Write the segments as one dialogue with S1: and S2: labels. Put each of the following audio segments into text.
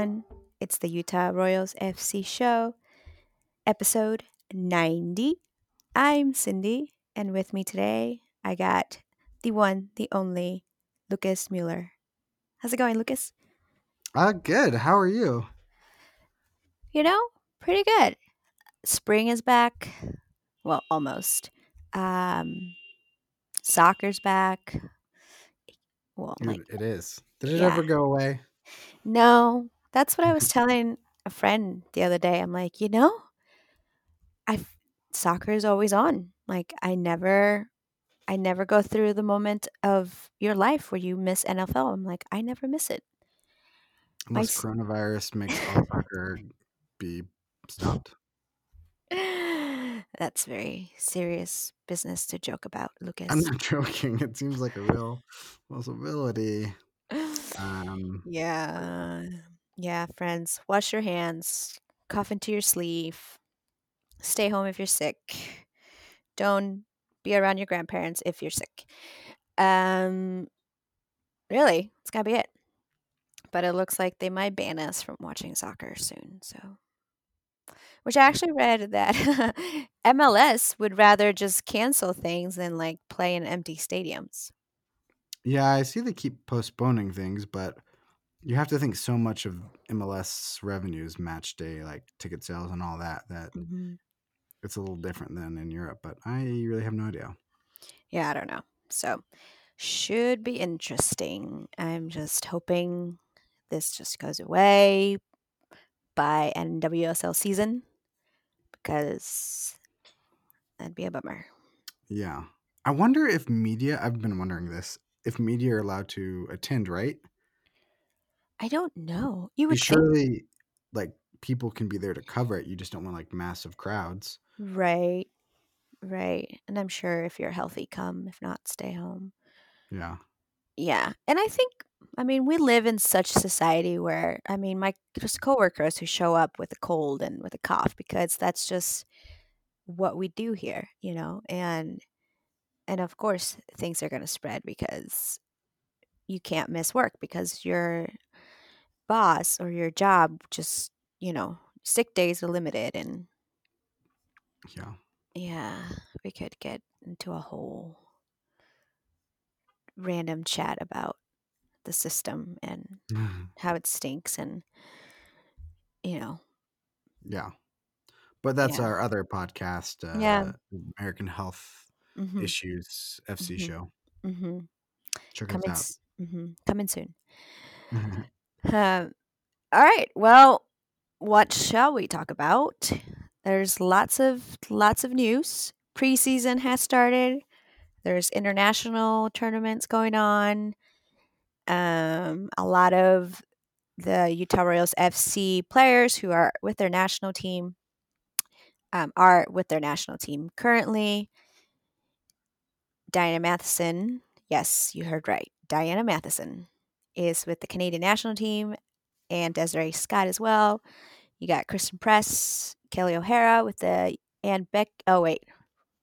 S1: everyone. It's the Utah Royals FC show, episode 90. I'm Cindy, and with me today, I got the one, the only Lucas Mueller. How's it going, Lucas?
S2: Uh, good. How are you?
S1: You know, pretty good. Spring is back. Well, almost. Um, soccer's back. Well,
S2: It-
S1: like,
S2: it is. Did it
S1: Yeah.
S2: ever go away?
S1: no, that's what I was telling a friend the other day. I'm like, you know, I soccer is always on. Like, I never, I never go through the moment of your life where you miss NFL. I'm like, I never miss it.
S2: Unless
S1: s-
S2: coronavirus makes all soccer be stopped.
S1: That's very serious business to joke about, Lucas.
S2: I'm not joking. It seems like a real possibility. Um,
S1: yeah. Yeah, friends, wash your hands, cough into your sleeve, stay home if you're sick. Don't be around your grandparents if you're sick. Um really, it's gotta be it. But it looks like they might ban us from watching soccer soon, so which I actually read that MLS would rather just cancel things than like play in empty stadiums.
S2: yeah, I see they keep postponing things, but you have to think so much of MLS revenues, match day, like ticket sales and all that, that
S1: Mm-hmm.
S2: it's a little different than in Europe. But I really have no idea.
S1: Yeah, I don't know. So, should be interesting. I'm just hoping this just goes away by NWSL season because that'd be a bummer.
S2: Yeah. I wonder if media, I've been wondering this, if media are allowed to attend, right?
S1: I don't know. You would think,
S2: surely, like, people can be there to cover it. You just don't want, like, massive crowds.
S1: right? Right. And I'm sure if you're healthy, come. If not, stay home.
S2: Yeah.
S1: Yeah. And I think, I mean, we live in such society where, I mean, my just coworkers who show up with a cold and with a cough because that's just what we do here, you know? And, and of course, things are going to spread because you can't miss work because your boss or your job just, you know, sick days are limited. And
S2: Yeah.
S1: yeah, we could get into a whole random chat about the system and how it stinks and you know
S2: yeah. But that's
S1: Yeah.
S2: our other podcast, uh,
S1: Yeah.
S2: American Health
S1: mhm,
S2: Issues FC
S1: Mhm.
S2: show.
S1: mhm.
S2: Check
S1: coming
S2: us
S1: s- mhm, coming soon
S2: out.
S1: um, all right well what shall we talk about? There's lots of lots of news. Preseason has started. There's international tournaments going on. Um, a lot of the utah royals fc players who are with their national team um, are with their national team currently. Diana Matheson, yes, you heard right. Diana Matheson is with the Canadian national team and Desiree Scott as well. You got Christen Press, Kelly O'Hara with the and Beck. Oh wait,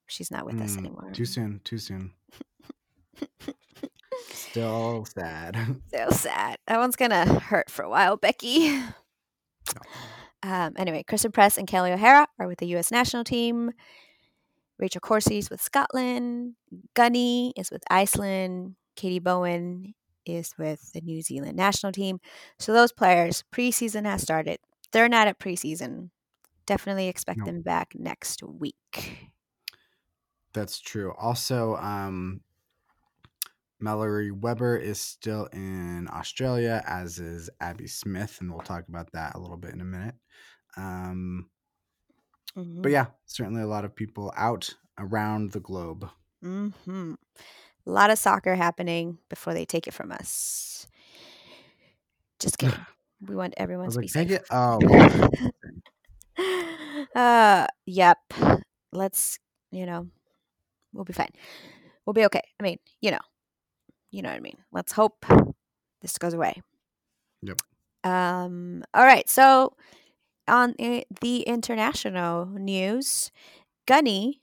S1: she's not with us
S2: Mm,
S1: anymore.
S2: Too soon. Too soon. Still sad.
S1: So sad. That one's gonna hurt for a while, Becky. Um, anyway, Christen Press and Kelly O'Hara are with the U.S. national team. Rachel Corsie's with Scotland. Gunny is with Iceland. Katie Bowen is with the New Zealand national team. So those players, preseason has started. They're not at preseason. Definitely expect
S2: No.
S1: them back next week.
S2: That's true. Also, um, Mallory Weber is still in Australia, as is Abby Smith, and we'll talk about that a little bit in a minute. Um,
S1: Mm-hmm.
S2: but yeah, certainly a lot of people out around the globe.
S1: hmm A lot of soccer happening before they take it from us. Just kidding. We want everyone to
S2: like,
S1: be safe.
S2: it. Oh,
S1: uh, yep. Let's, you know, we'll be fine. We'll be okay. I mean, you know, you know what I mean. Let's hope this goes away.
S2: Yep.
S1: Um. All right. So, on the international news, Gunny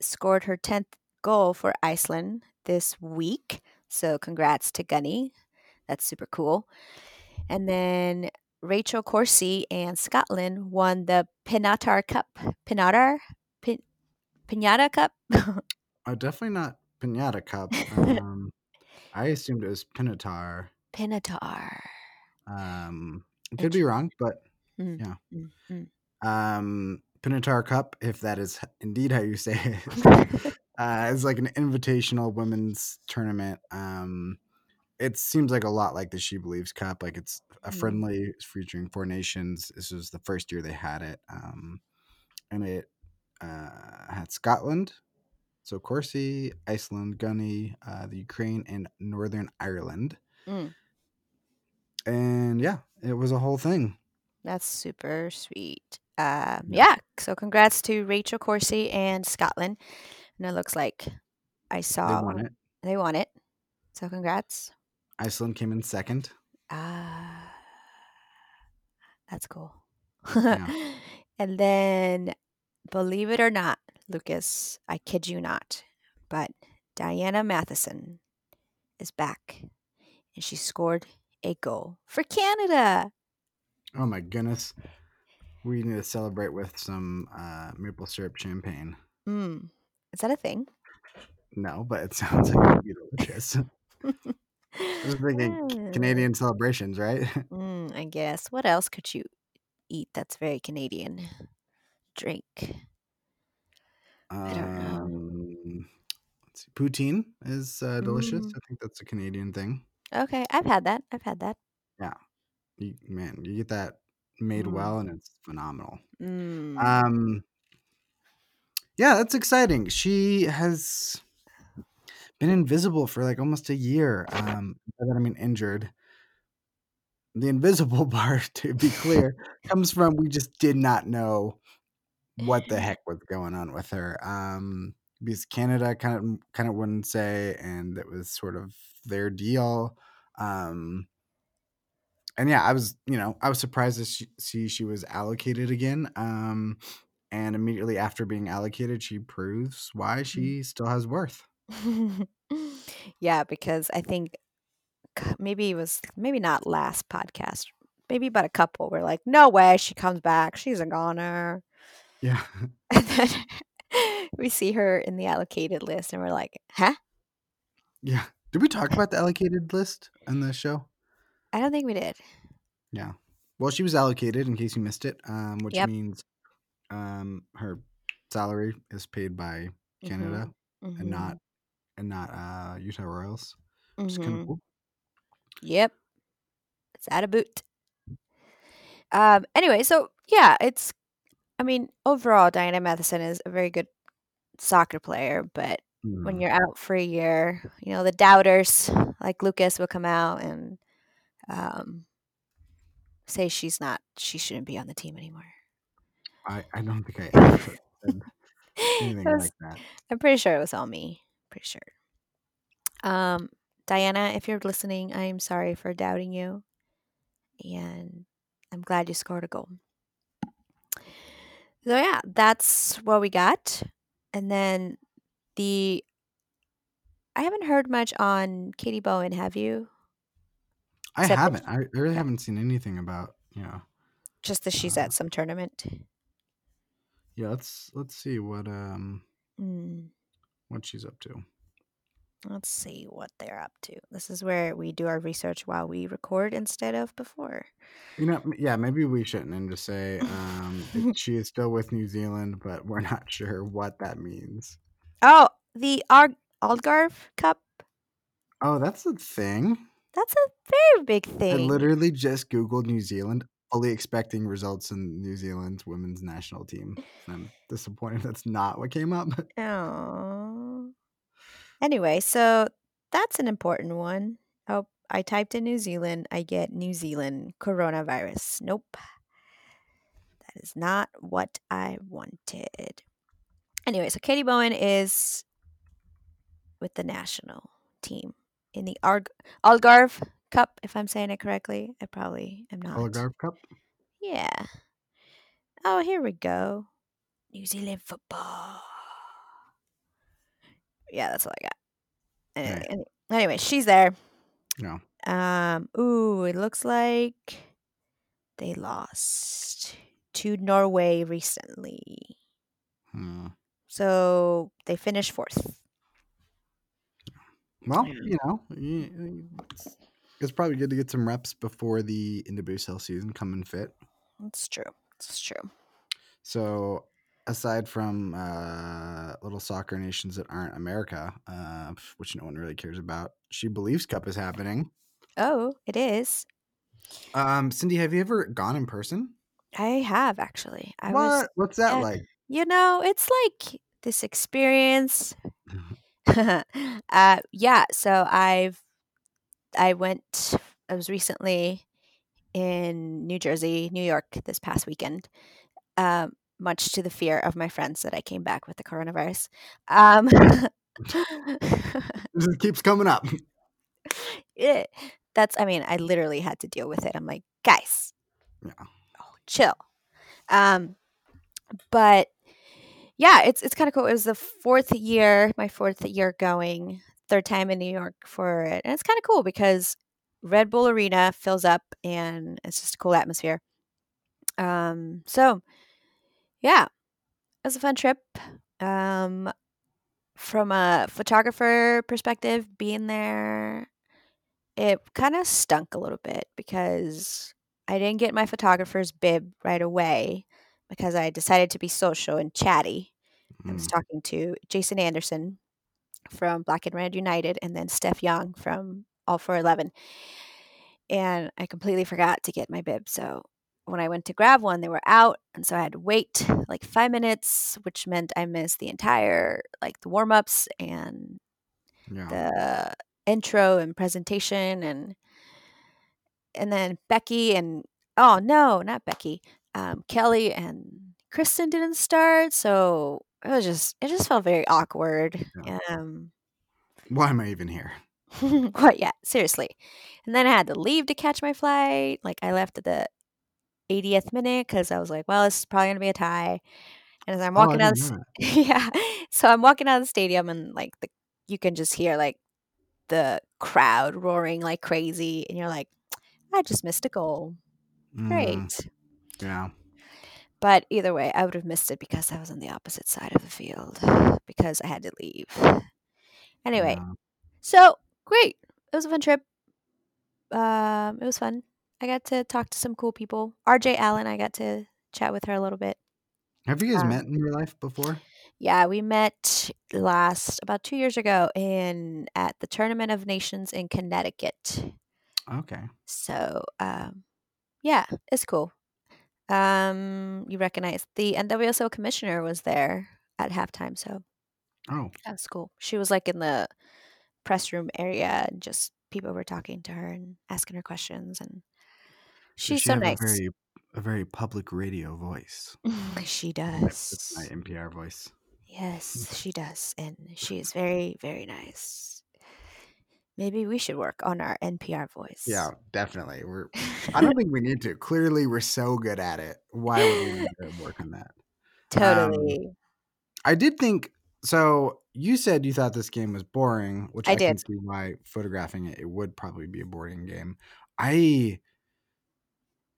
S1: scored her tenth goal for Iceland this week. So, congrats to Gunny. That's super cool. And then Rachel Corsie and Scotland won the Pinatar Cup. Pinatar? Pin- Pinata Cup?
S2: Oh, definitely not Pinata Cup. Um, I assumed it was Pinatar.
S1: Pinatar.
S2: Um, could be wrong, but
S1: Mm,
S2: Yeah.
S1: mm, mm.
S2: um, Pinatar Cup, if that is indeed how you say it, uh, is like an invitational women's tournament. Um, it seems like a lot like the She Believes Cup. Like it's a
S1: Mm.
S2: friendly featuring four nations. This was the first year they had it, um, and it uh, had Scotland, so Corsie, Iceland, Gunny, uh, the Ukraine, and Northern Ireland.
S1: Mm.
S2: And yeah, it was a whole thing.
S1: That's super sweet. Um,
S2: Yeah.
S1: yeah. So congrats to Rachel Corsie and Scotland. And it looks like I saw
S2: They won it.
S1: They won it. So congrats.
S2: Iceland came in second.
S1: Ah, that's cool.
S2: Yeah.
S1: and then, believe it or not, Lucas, I kid you not, but Diana Matheson is back, and she scored a goal for Canada.
S2: Oh my goodness. We need to celebrate with some uh, maple syrup champagne.
S1: Mm. Is that a thing?
S2: No, but it sounds like it would be delicious. I was thinking
S1: Ah,
S2: Canadian celebrations, right?
S1: mm, I guess. What else could you eat that's very Canadian? Drink. I don't know.
S2: Um, let's see. Poutine is uh, delicious.
S1: Mm.
S2: I think that's a Canadian thing.
S1: Okay, I've had that. I've had that.
S2: Yeah, you, man, you get that made
S1: Mm.
S2: well, and it's phenomenal.
S1: Mm.
S2: Um, yeah, that's exciting. She has been invisible for like almost a year. Um, that I mean injured. The invisible part, to be clear, comes from we just did not know what the heck was going on with her. Um, because Canada kind of kind of wouldn't say, and it was sort of their deal. Um, and yeah, I was you know I was surprised to see she was allocated again. Um, and immediately after being allocated, she proves why she still has worth.
S1: yeah, because I think maybe it was maybe not last podcast, maybe about a couple. We're like, no way, she comes back. She's a goner.
S2: Yeah,
S1: And then we see her in the allocated list, and we're like, huh?
S2: yeah. Did we talk about the allocated list on the show?
S1: I don't think we did.
S2: Yeah. Well, she was allocated in case you missed it, um, which
S1: Yep.
S2: means um, her salary is paid by Canada
S1: Mhm,
S2: and not and not uh, Utah Royals, which is kind of cool.
S1: Yep. It's out of boot. Um, anyway, so yeah, it's I mean, overall Diana Matheson is a very good soccer player, but when
S2: Mm.
S1: you're out for a year, you know, the doubters like Lucas will come out and um say she's not she shouldn't be on the team anymore.
S2: I, I don't think I ever said anything
S1: was-
S2: like that.
S1: I'm pretty sure it was all me. Pretty sure. Um, Diana, if you're listening, I am sorry for doubting you. And I'm glad you scored a goal. So yeah, that's what we got. And then the I haven't heard much on Katie Bowen, have you?
S2: I
S1: Except
S2: haven't. I really haven't seen anything about you know.
S1: Just that she's
S2: Uh,
S1: at some tournament.
S2: Yeah, let's let's see what um
S1: Mm,
S2: what she's up to.
S1: let's see what they're up to. This is where we do our research while we record instead of before.
S2: You know, yeah, maybe we shouldn't and just say um, she is still with New Zealand, but we're not sure what that means.
S1: Oh, the Ar- Algarve Cup.
S2: Oh, that's a thing.
S1: That's a very big thing.
S2: I literally just Googled New Zealand, fully expecting results in New Zealand's women's national team. I'm disappointed that's not what came up.
S1: Oh. Anyway, so that's an important one. Oh, I typed in New Zealand. I get New Zealand coronavirus. Nope. That is not what I wanted. Anyway, so Katie Bowen is with the national team in the Arg- Algarve Cup, if I'm saying it correctly. I probably am not.
S2: Algarve Cup.
S1: Yeah. Oh, here we go. New Zealand football. Yeah, that's all I got. Anyway,
S2: Okay.
S1: anyway, she's there.
S2: No.
S1: Um, ooh, it looks like they lost to Norway recently.
S2: Hmm.
S1: So they finished fourth.
S2: Well, you know, it's, probably good to get some reps before the NWSL season coming fit.
S1: It's true. It's true.
S2: So, aside from uh, little soccer nations that aren't America, uh, which no one really cares about, She Believes Cup is happening.
S1: Oh, it is.
S2: Um, Cindy, have you ever gone in person?
S1: I have actually. I
S2: what?
S1: was
S2: What's that
S1: yeah.
S2: like?
S1: you know, it's like this experience. uh yeah, so I've I went I was recently in New Jersey, New York this past weekend. Um much to the fear of my friends that I came back with the coronavirus. Um
S2: This keeps coming up.
S1: eh, that's I mean, I literally had to deal with it. I'm like, guys,
S2: Yeah.
S1: oh, chill. Um but yeah, it's it's kind of cool. It was the fourth year, my fourth year going, third time in New York for it. And it's kind of cool because Red Bull Arena fills up and it's just a cool atmosphere. Um so yeah, it was a fun trip. Um from a photographer perspective, being there, it kind of stunk a little bit because I didn't get my photographer's bib right away because I decided to be social and chatty. I was
S2: Mm,
S1: talking to Jason Anderson from Black and Red United and then Steph Young from All for 11. And I completely forgot to get my bib. So when I went to grab one, they were out. And so I had to wait like five minutes, which meant I missed the entire, like the warm ups and
S2: yeah.
S1: the intro and presentation and and then Becky and oh no, not Becky. Um, Kelly and Christen didn't start, so it was just it just felt very awkward.
S2: Yeah.
S1: Um,
S2: Why am I even here?
S1: what? Yeah, seriously. And then I had to leave to catch my flight. Like I left at the 80th minute because I was like, well, this is probably gonna be a tie. And as I'm
S2: Oh,
S1: walking out, the yeah, so I'm walking out of the stadium and like the you can just hear like the crowd roaring like crazy, and you're like, I just missed a goal.
S2: Mm,
S1: Great.
S2: yeah.
S1: But either way, I would have missed it because I was on the opposite side of the field because I had to leave. Anyway,
S2: yeah.
S1: so great. It was a fun trip. Um, it was fun. I got to talk to some cool people. RJ Allen, I got to chat with her a little bit.
S2: Have you guys
S1: Um,
S2: met in real life before?
S1: Yeah, we met last about two years ago in at the Tournament of Nations in Connecticut.
S2: Okay.
S1: So um, yeah, it's cool. Um, you recognize the NWSL commissioner was there at halftime, so
S2: Oh,
S1: that's cool. She was like in the press room area, and just people were talking to her and asking her questions, and she's
S2: she
S1: so nice.
S2: a very a very public radio voice?
S1: she
S2: That's my
S1: does.
S2: NPR voice.
S1: Yes, she does, and she is very, very nice. Maybe we should work on our NPR voice.
S2: Yeah, definitely. We're I don't think we need to. Clearly we're so good at it. Why would we need to work on that? Um,
S1: totally.
S2: I did think so you said you thought this game was boring, which
S1: I
S2: I, can see why photographing it it would probably be a boring game. I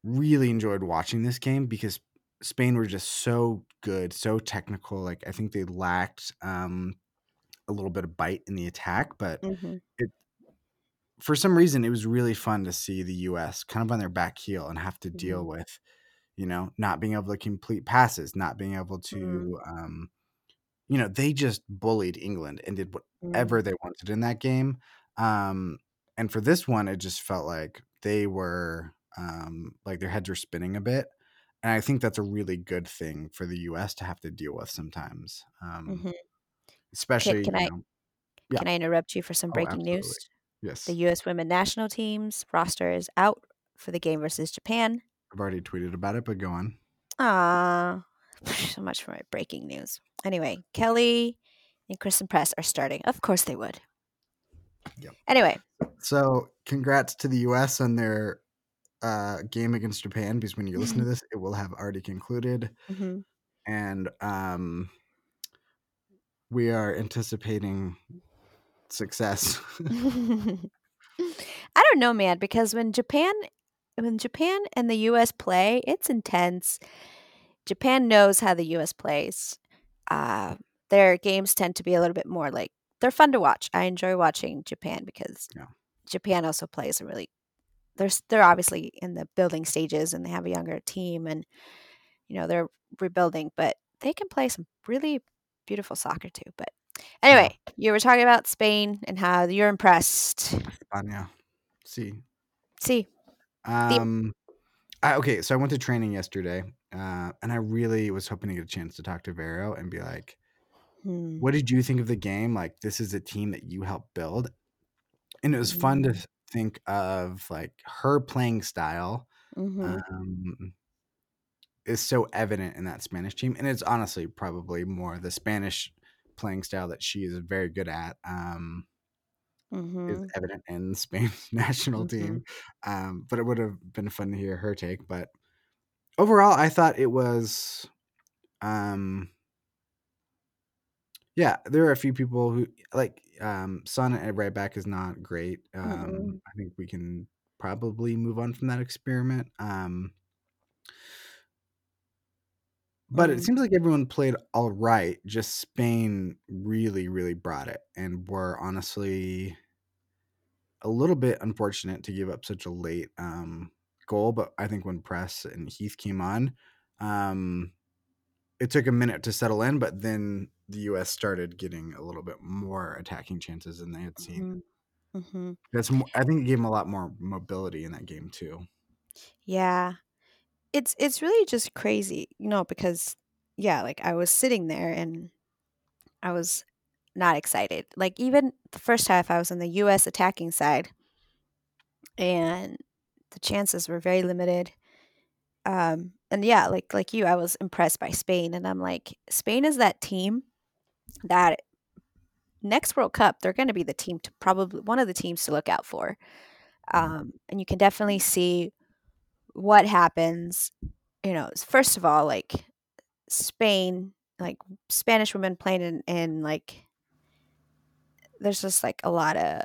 S2: really enjoyed watching this game because Spain were just so good, so technical. Like I think they lacked um a little bit of bite in the attack, but
S1: hmm
S2: it for some reason it was really fun to see the US kind of on their back heel and have to deal
S1: Mhm.
S2: with, you know, not being able to complete passes, not being able
S1: Mm,
S2: to um you know, they just bullied England and did
S1: mm,
S2: whatever they wanted in that game. Um and for this one it just felt like they were um like their heads were spinning a bit. And I think that's a really good thing for the US to have to deal with sometimes. Um
S1: mhm. Can,
S2: especially,
S1: can
S2: you
S1: I
S2: know, yeah.
S1: can I interrupt you for some
S2: Oh,
S1: breaking
S2: absolutely.
S1: news?
S2: Yes.
S1: The U.S. women national team's roster is out for the game versus Japan.
S2: I've already tweeted about it, but go on.
S1: Ah, so much for my breaking news. Anyway, Kelly and Christen Press are starting. Of course they would.
S2: Yep.
S1: Anyway,
S2: So, congrats to the US on their uh, game against Japan because when you listen to this, it will have already concluded.
S1: mhm.
S2: And um, we are anticipating success.
S1: I don't know, man, because when Japan when Japan and the US play, it's intense. Japan knows how the US plays. Uh, their games tend to be a little bit more like they're fun to watch. I enjoy watching Japan because
S2: Yeah.
S1: Japan also plays a really they're they're obviously in the building stages and they have a younger team and you know they're rebuilding, but they can play some really beautiful soccer too. But anyway, you were talking about Spain and how you're impressed.
S2: España. See.
S1: See,
S2: Um, I, okay, so I went to training yesterday, uh, and I really was hoping to get a chance to talk to Vero and be like,
S1: hmm,
S2: "What did you think of the game? Like, this is a team that you helped build." And it was fun to
S1: Mm.
S2: think of like her playing style
S1: mhm,
S2: um, is so evident in that Spanish team, and it's honestly probably more the Spanish playing style that she is very good at. Um, is
S1: mhm,
S2: evident in Spain's national
S1: mhm,
S2: team. Um, but it would have been fun to hear her take. But overall, I thought it was, um, yeah, there are a few people who like um, Son at right back is not great. Um,
S1: mm,
S2: I think we can probably move on from that experiment. Um, but it
S1: mm,
S2: seems like everyone played all right. Just Spain really, really brought it, and were honestly a little bit unfortunate to give up such a late um, goal, but I think when Press and Heath came on, um, it took a minute to settle in, but then the U.S. started getting a little bit more attacking chances than they had seen.
S1: mhm, mhm.
S2: That's more, I think it gave them a lot more mobility in that game too.
S1: Yeah. It's it's really just crazy, you know, because yeah, like I was sitting there and I was not excited. Like even the first half I was on the US attacking side and the chances were very limited. Um and yeah, like like you, I was impressed by Spain and I'm like Spain is that team that next World Cup they're going to be the team to probably one of the teams to look out for.
S2: Mhm.
S1: Um and you can definitely see what happens, you know, first of all like Spain, like Spanish women playing in, in like there's just like a lot of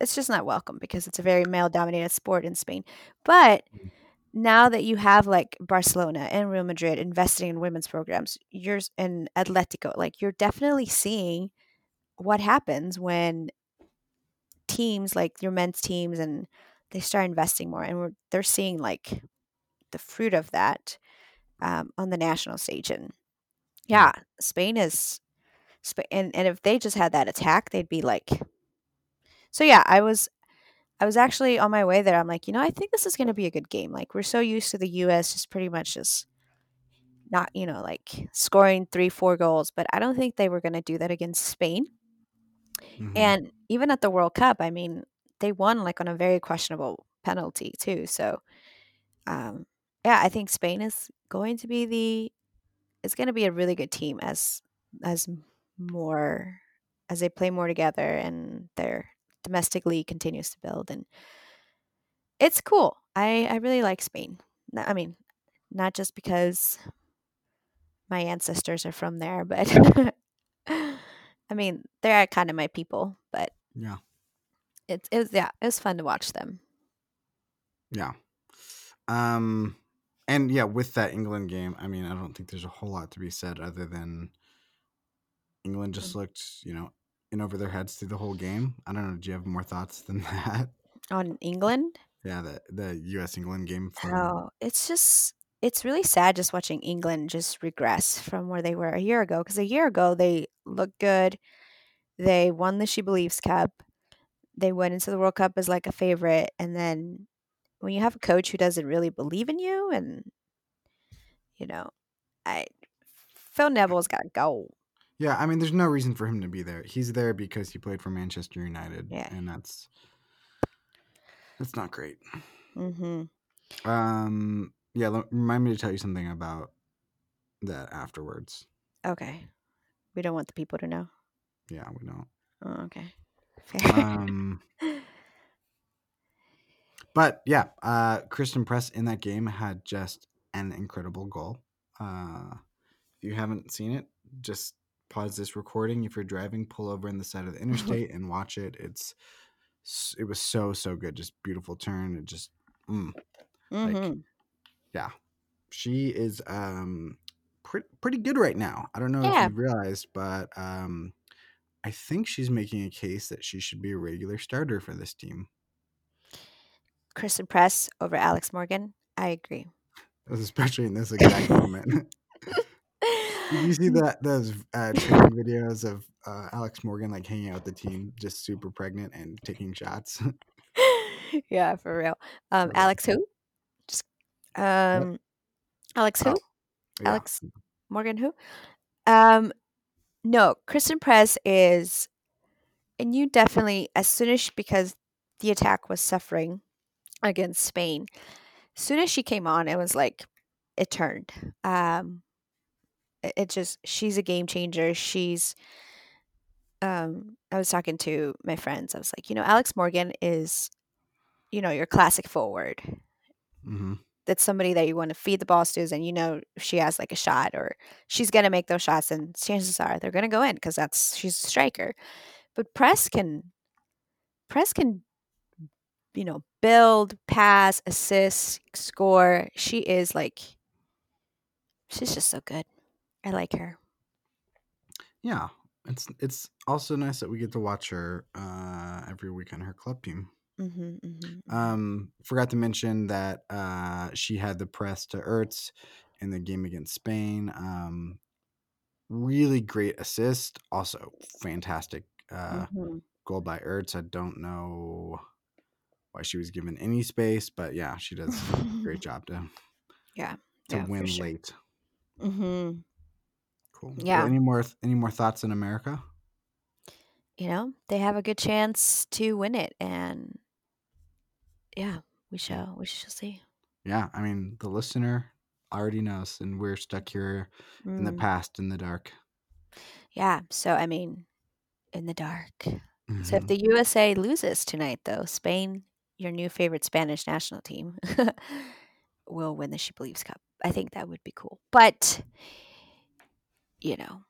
S1: it's just not welcome because it's a very male dominated sport in Spain. But
S2: Mhm.
S1: now that you have like Barcelona and Real Madrid investing in women's programs, you're in Atletico, like you're definitely seeing what happens when teams like your men's teams and they start investing more and we're, they're seeing like the fruit of that um, on the national stage and
S2: Yeah.
S1: spain is and and if they just had that attack, they'd be like. So yeah, I was I was actually on my way there. I'm like, you know, I think this is going to be a good game. Like we're so used to the U.S. just pretty much just not, you know, like scoring three, four goals, but I don't think they were going to do that against Spain.
S2: Mhm.
S1: And even at the World Cup, I mean, they won like on a very questionable penalty too. So, um, yeah, I think Spain is going to be the it's going to be a really good team as as more as they play more together and their domestic league continues to build and it's cool. I I really like Spain. I mean, not just because my ancestors are from there, but I mean, they're kind of my people, but
S2: Yeah.
S1: It's it was yeah, it was fun to watch them.
S2: Yeah. Um, and yeah, with that England game, I mean, I don't think there's a whole lot to be said other than England just looked, you know, in over their heads through the whole game. I don't know. Do you have more thoughts than that?
S1: On England?
S2: Yeah, the the U.S. England game from
S1: Oh, it's just it's really sad just watching England just regress from where they were a year ago. Because a year ago they looked good. They won the She Believes Cup. They went into the World Cup as like a favorite, and then when you have a coach who doesn't really believe in you, and you know, I Phil Neville's got to go.
S2: Yeah, I mean, there's no reason for him to be there. He's there because he played for Manchester United,
S1: Yeah.
S2: and that's that's not great.
S1: Mm-hmm.
S2: Um, yeah, let, remind me to tell you something about that afterwards.
S1: Okay. We don't want the people to know.
S2: Yeah, we don't.
S1: Oh, okay. Fair.
S2: Um, but yeah, uh, Christen Press in that game had just an incredible goal. Uh, if you haven't seen it, just pause this recording. If you're driving, pull over in the side of the interstate and watch it. It's it was so so good. Just beautiful turn. It just mm,
S1: hmm
S2: like yeah, she is um pretty pretty good right now. I don't know if you realized, but um I think she's making a case that she should be a regular starter for this team,
S1: Christen Press over Alex Morgan. I agree.
S2: especially in this exact moment. Did you see that those uh, training videos of uh, Alex Morgan like hanging out with the team, just super pregnant and taking shots?
S1: yeah, for real. Um,
S2: for real.
S1: Alex who? Just
S2: What?
S1: um, Alex who?
S2: Oh, yeah.
S1: Alex Morgan who? Um, no, Christen Press is, and you definitely as soon as she, because the attack was suffering against Spain, as soon as she came on, it was like it turned. Um, it, it just she's a game changer. She's um, I was talking to my friends. I was like, you know, Alex Morgan is, you know, your classic forward.
S2: hmm
S1: That's somebody that you want to feed the balls to, and you know if she has like a shot or she's gonna make those shots, and chances are they're gonna go in because that's she's a striker. But Press can, Press can, you know, build, pass, assist, score. She is like, she's just so good. I like her.
S2: Yeah, it's it's also nice that we get to watch her uh, every week on her club team.
S1: Hmm hmm
S2: Um, forgot to mention that uh, she had the press to Ertz in the game against Spain. Um, really great assist. Also, fantastic uh,
S1: hmm
S2: goal by Ertz. I don't know why she was given any space, but yeah, she does a great job to
S1: yeah,
S2: to
S1: yeah,
S2: win
S1: sure.
S2: late.
S1: hmm
S2: Cool.
S1: Yeah.
S2: Any more any more thoughts in America?
S1: You know, they have a good chance to win it, and yeah, we shall we shall see.
S2: Yeah, I mean the listener already knows, and we're stuck here in the
S1: Mm,
S2: past in the dark.
S1: yeah, so I mean, in the dark. So if
S2: Mhm.
S1: the USA loses tonight, though, Spain, your new favorite Spanish national team, will win the She Believes Cup. I think that would be cool. But, you know,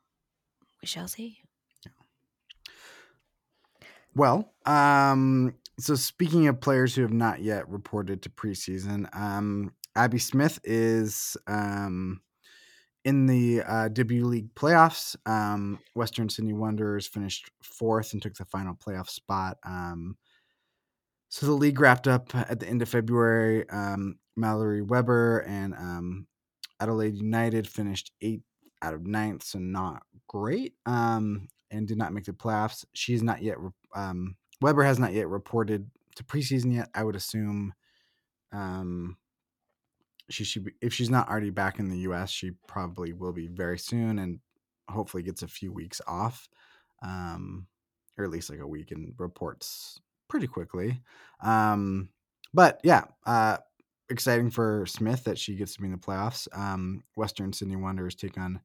S1: we shall see.
S2: Well, um, so speaking of players who have not yet reported to preseason, um, Abby Smith is um, in the uh, W League playoffs. Um, Western Sydney Wanderers finished fourth and took the final playoff spot. Um, so the league wrapped up at the end of February. Um, Mallory Weber and um, Adelaide United finished eighth out of ninth, so not great, and did not make the playoffs. She's not yet. re- Weber has not yet reported to preseason yet. I would assume um, she should be. If she's not already back in the U.S., she probably will be very soon, and hopefully gets a few weeks off, um, or at least like a week, and reports pretty quickly. Um, but yeah, uh, exciting for Smith that she gets to be in the playoffs. Um, Western Sydney Wanderers take on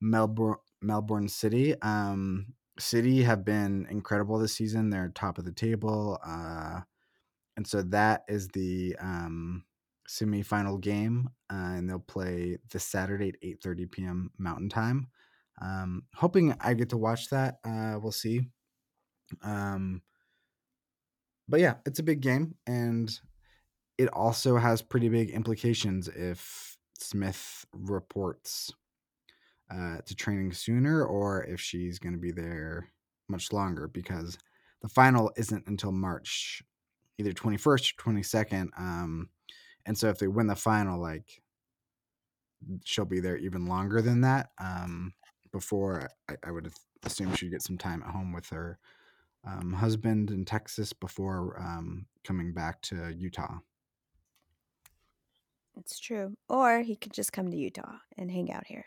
S2: Melbourne Melbourne City. Um, City have been incredible this season. They're top of the table, uh, and so that is the um, semi-final game, uh, and they'll play this Saturday at eight thirty p.m. Mountain Time. Um, hoping I get to watch that. Uh, we'll see. Um, but yeah, it's a big game, and it also has pretty big implications if Smith reports uh, to training sooner or if she's going to be there much longer because the final isn't until March, either 21st or 22nd. Um, and so if they win the final, like she'll be there even longer than that. Um, before I, I would assume she'd get some time at home with her um, husband in Texas before um, coming back to Utah.
S1: It's true. Or he could just come to Utah and hang out here.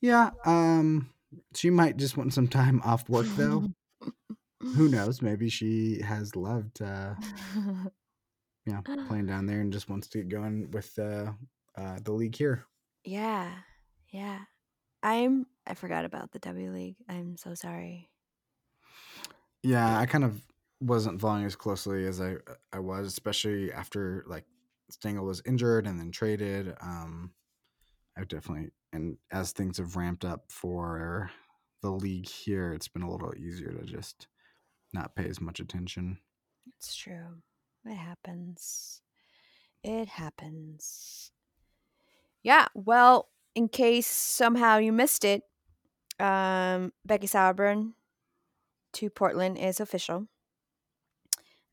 S2: Yeah, um, she might just want some time off work though. Who knows? Maybe she has loved, uh, yeah, playing down there and just wants to get going with uh, uh, the league here.
S1: yeah. Yeah. I'm I forgot about the W League. I'm so sorry.
S2: Yeah, I kind of wasn't following as closely as I I was, especially after like Stengel was injured and then traded. Um, I've definitely and as things have ramped up for the league here, it's been a little easier to just not pay as much attention.
S1: It's true. It happens. It happens. Yeah. Well, in case somehow you missed it, um, Becky Sauerbrunn to Portland is official.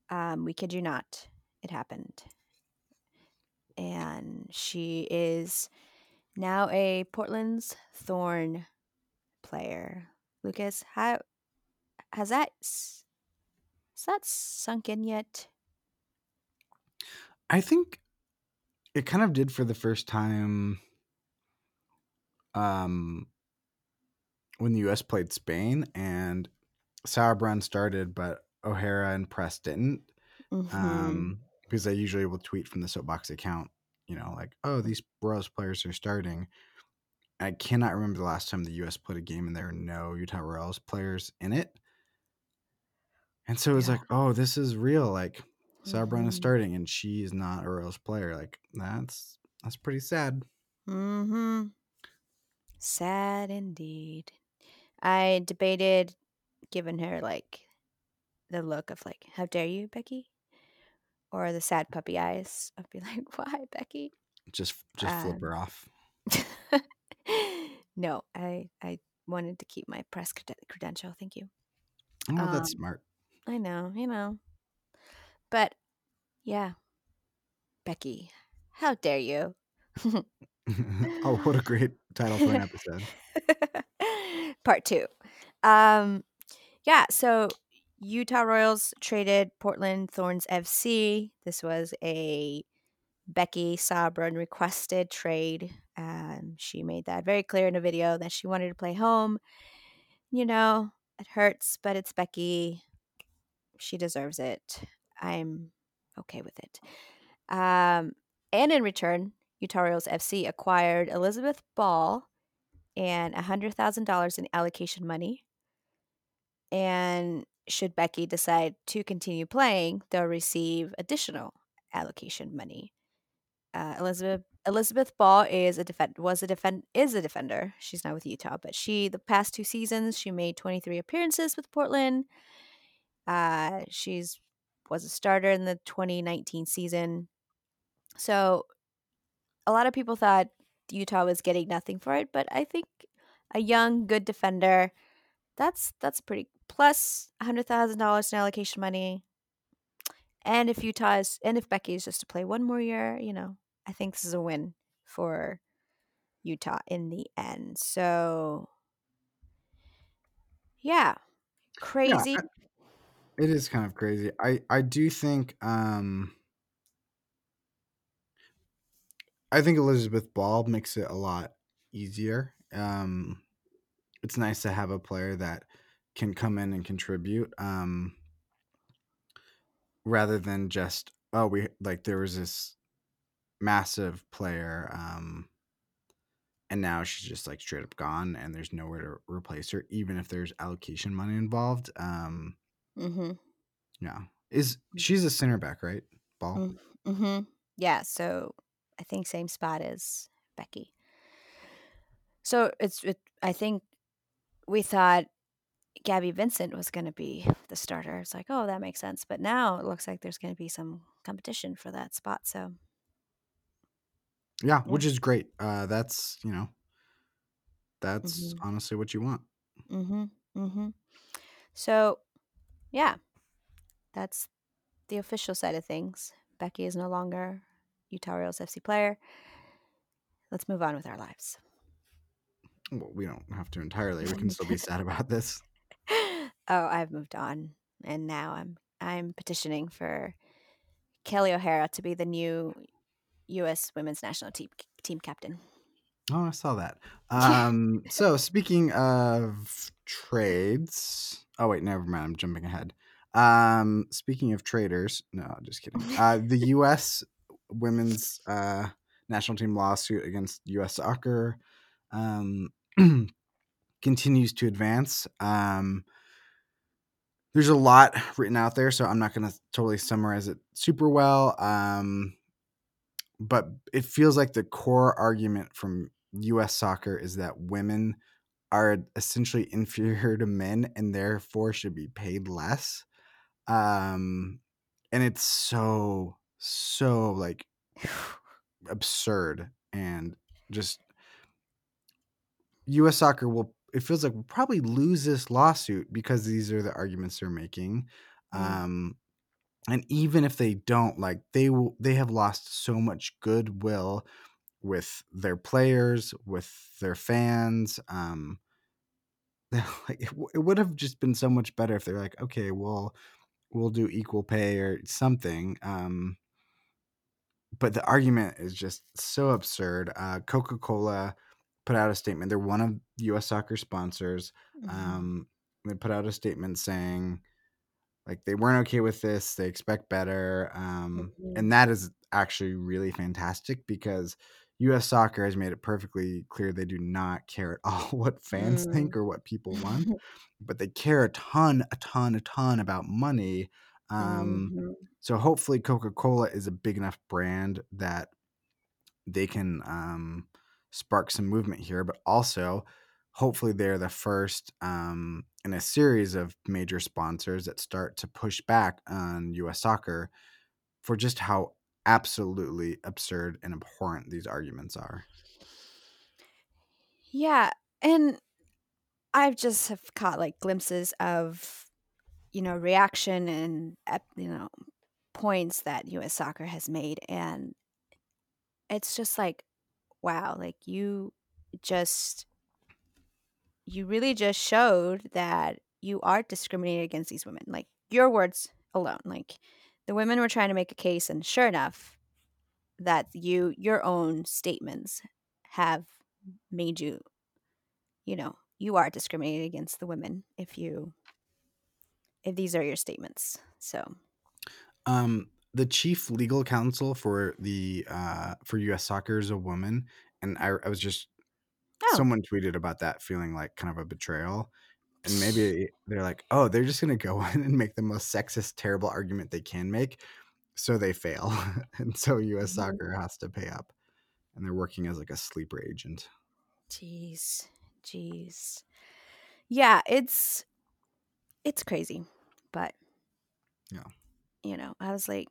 S1: Um, we kid you not, it happened. And she is now a Portland's Thorn player. Lucas, how has that has that sunk in yet?
S2: I think it kind of did for the first time um, when the U.S. played Spain and Sauerbrunn started, but O'Hara and Press didn't.
S1: Mm-hmm.
S2: Um, because I usually will tweet from the soapbox account, you know, like, oh, these Royals players are starting. I cannot remember the last time the U.S. played a game and there were no Utah Royals players in it. And so it was
S1: Yeah.
S2: like, oh, this is real. Like, Sauerbrunn is
S1: Mhm.
S2: starting and she is not a Royals player. Like, that's that's pretty sad.
S1: Mm-hmm. Sad indeed. I debated giving her like the look of like, "How dare you, Becky?" Or the sad puppy eyes. I'd be like, "Why, Becky?"
S2: Just just flip
S1: Um,
S2: her off.
S1: no, I I wanted to keep my press creden- credential. Thank you.
S2: Oh, that's
S1: Um,
S2: smart.
S1: I know, you know, but yeah, Becky, how dare you?
S2: oh, what a great title for an episode.
S1: Part two. Um, yeah, so Utah Royals traded Portland Thorns FC. This was a Becky Sauerbrunn requested trade. Um, she made that very clear in a video that she wanted to play home. You know, it hurts, but it's Becky. She deserves it. I'm okay with it. Um, and in return, Utah Royals FC acquired Elizabeth Ball and $100,000 in allocation money. And should Becky decide to continue playing, they'll receive additional allocation money. Uh, Elizabeth Elizabeth Ball is a defend was a defend is a defender. She's not with Utah, but she the past two seasons she made 23 appearances with Portland. Uh, she's was a starter in the 2019 season. So a lot of people thought Utah was getting nothing for it, but I think a young, good defender, that's that's pretty plus hundred thousand dollars in allocation money. And if Utah is and if Becky is just to play one more year, you know, I think this is a win for Utah in the end. So yeah. Crazy.
S2: Yeah, it is kind of crazy. I I do think um I think Elizabeth Ball makes it a lot easier. Um it's nice to have a player that can come in and contribute um rather than just oh we like there was this massive player um and now she's just like straight up gone and there's nowhere to replace her even if there's allocation money involved um
S1: mm-hmm.
S2: yeah is she's a center back right ball
S1: Mm, Mm-hmm. Yeah, so I think same spot as Becky. So it's it, I think we thought Gabby Vincent was going to be the starter. It's like, oh, that makes sense. But now it looks like there's going to be some competition for that spot. So
S2: yeah
S1: Yeah.
S2: which is great uh that's you know that's
S1: Mhm.
S2: honestly what you want
S1: Mm-hmm. Mm-hmm. So, yeah, that's the official side of things. Becky is no longer Utah Royals FC player. Let's move on with our lives.
S2: well, we don't have to entirely we can still be sad about this
S1: oh, I've moved on, and now I'm I'm petitioning for Kelly O'Hara to be the new U.S. Women's National Team team captain.
S2: Oh, I saw that. Um, so speaking of trades, oh wait, never mind. I'm jumping ahead. Um, speaking of traders, no, just kidding. Uh, the U.S. women's uh, national team lawsuit against U.S. Soccer um, continues to advance. Um, there's a lot written out there, so I'm not going to totally summarize it super well. Um, but it feels like the core argument from US soccer is that women are essentially inferior to men and therefore should be paid less. Um and it's so so like absurd and just U.S. soccer will. It feels like we'll probably lose this lawsuit because these are the arguments they're making.
S1: Mm,
S2: Um, and even if they don't, like they will, they have lost so much goodwill with their players, with their fans. Um, like it, w- it would have just been so much better if they're like, okay, well, we'll do equal pay or something. Um, but the argument is just so absurd. Uh, Coca Cola put out a statement. They're one of U.S. soccer sponsors.
S1: mhm,
S2: Um, they put out a statement saying like they weren't okay with this. They expect better. Um,
S1: mhm,
S2: and that is actually really fantastic because U.S. soccer has made it perfectly clear they do not care at all what fans
S1: mm.
S2: think or what people want, but they care a ton, a ton, a ton about money. Um,
S1: Mhm.
S2: so hopefully, Coca Cola is a big enough brand that they can um, spark some movement here, but also hopefully they're the first um, in a series of major sponsors that start to push back on U.S. soccer for just how absolutely absurd and abhorrent these arguments are.
S1: Yeah, and I've just have caught, like, glimpses of, you know, reaction and, you know, points that US Soccer has made, and it's just like, wow, like, you just you really just showed that you are discriminated against these women, like, your words alone, like, the women were trying to make a case, and sure enough, that you your own statements have made you you know, you are discriminated against the women if you if these are your statements. So,
S2: Um, the chief legal counsel for the uh, for U.S. soccer is a woman, and I, I was just
S1: oh,
S2: someone tweeted about that feeling like kind of a betrayal and maybe they're like, oh, they're just gonna go in and make the most sexist, terrible argument they can make, so they fail, and so U.S.
S1: Mhm.
S2: Soccer has to pay up, and they're working as like a sleeper agent.
S1: jeez, jeez. Yeah, it's it's crazy, but
S2: Yeah.
S1: you know, I was like,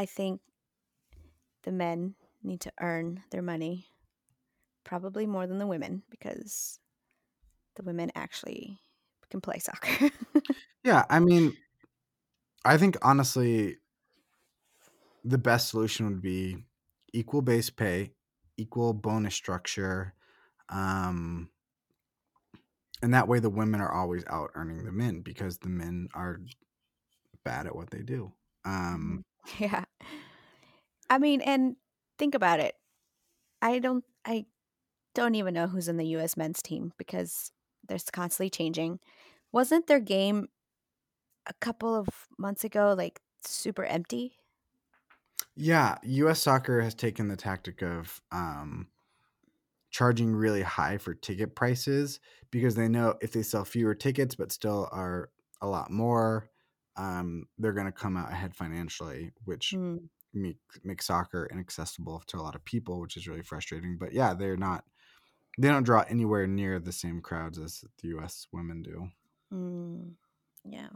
S1: I think the men need to earn their money probably more than the women because the women actually can play soccer.
S2: Yeah, I mean, I think honestly, the best solution would be equal base pay, equal bonus structure, um, and that way the women are always out earning the men because the men are bad at what they do. Um,
S1: yeah. I mean, and think about it. I don't I don't even know who's in the US men's team because they're constantly changing. Wasn't their game a couple of months ago like super empty?
S2: yeah, U.S. Soccer has taken the tactic of um, charging really high for ticket prices because they know if they sell fewer tickets but still are a lot more, um, they're going to come out ahead financially, which
S1: Mm,
S2: make, makes soccer inaccessible to a lot of people, which is really frustrating. But yeah, they're not, they don't draw anywhere near the same crowds as the US women do.
S1: mm, yeah.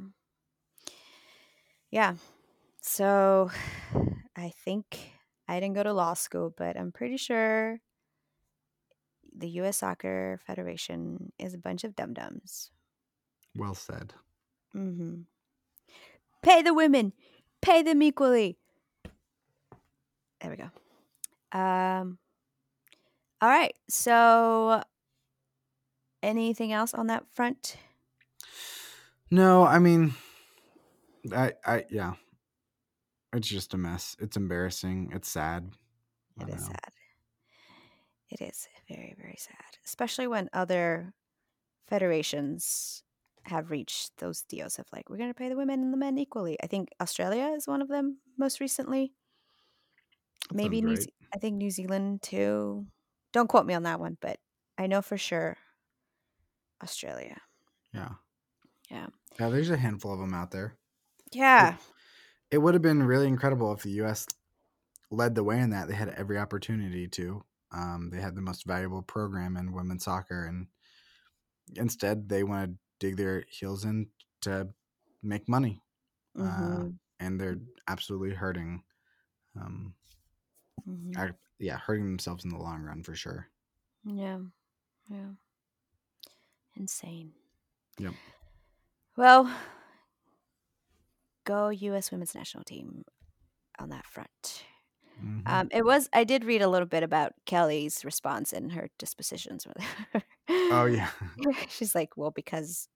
S1: Yeah. So I think I didn't go to law school, but I'm pretty sure the US Soccer Federation is a bunch of dum dums.
S2: Well said.
S1: Mm-hmm. Pay the women, pay them equally. There we go. Um, all right. So anything else on that front?
S2: No, I mean, I, I, yeah, it's just a mess. It's embarrassing. It's sad.
S1: It is
S2: know.
S1: sad. It is very, very sad, especially when other federations have reached those deals of like, we're going to pay the women and the men equally. I think Australia is one of them most recently.
S2: That
S1: Maybe New. Ze- I think New Zealand too. Don't quote me on that one, but I know for sure Australia.
S2: Yeah.
S1: Yeah.
S2: Yeah, there's a handful of them out there.
S1: Yeah.
S2: it would have been really incredible if the U.S. led the way in that. They had every opportunity to. Um, they had the most valuable program in women's soccer, and instead they want to dig their heels in to make money, uh,
S1: Mhm.
S2: and they're absolutely hurting. um,
S1: Mhm.
S2: are, yeah, hurting themselves in the long run for sure.
S1: Yeah. Yeah. Insane.
S2: Yep.
S1: Well, go U.S. Women's National Team on that front.
S2: Mhm.
S1: Um, it was. I did read a little bit about Kelly's response and her dispositions.
S2: oh yeah,
S1: She's like, well, because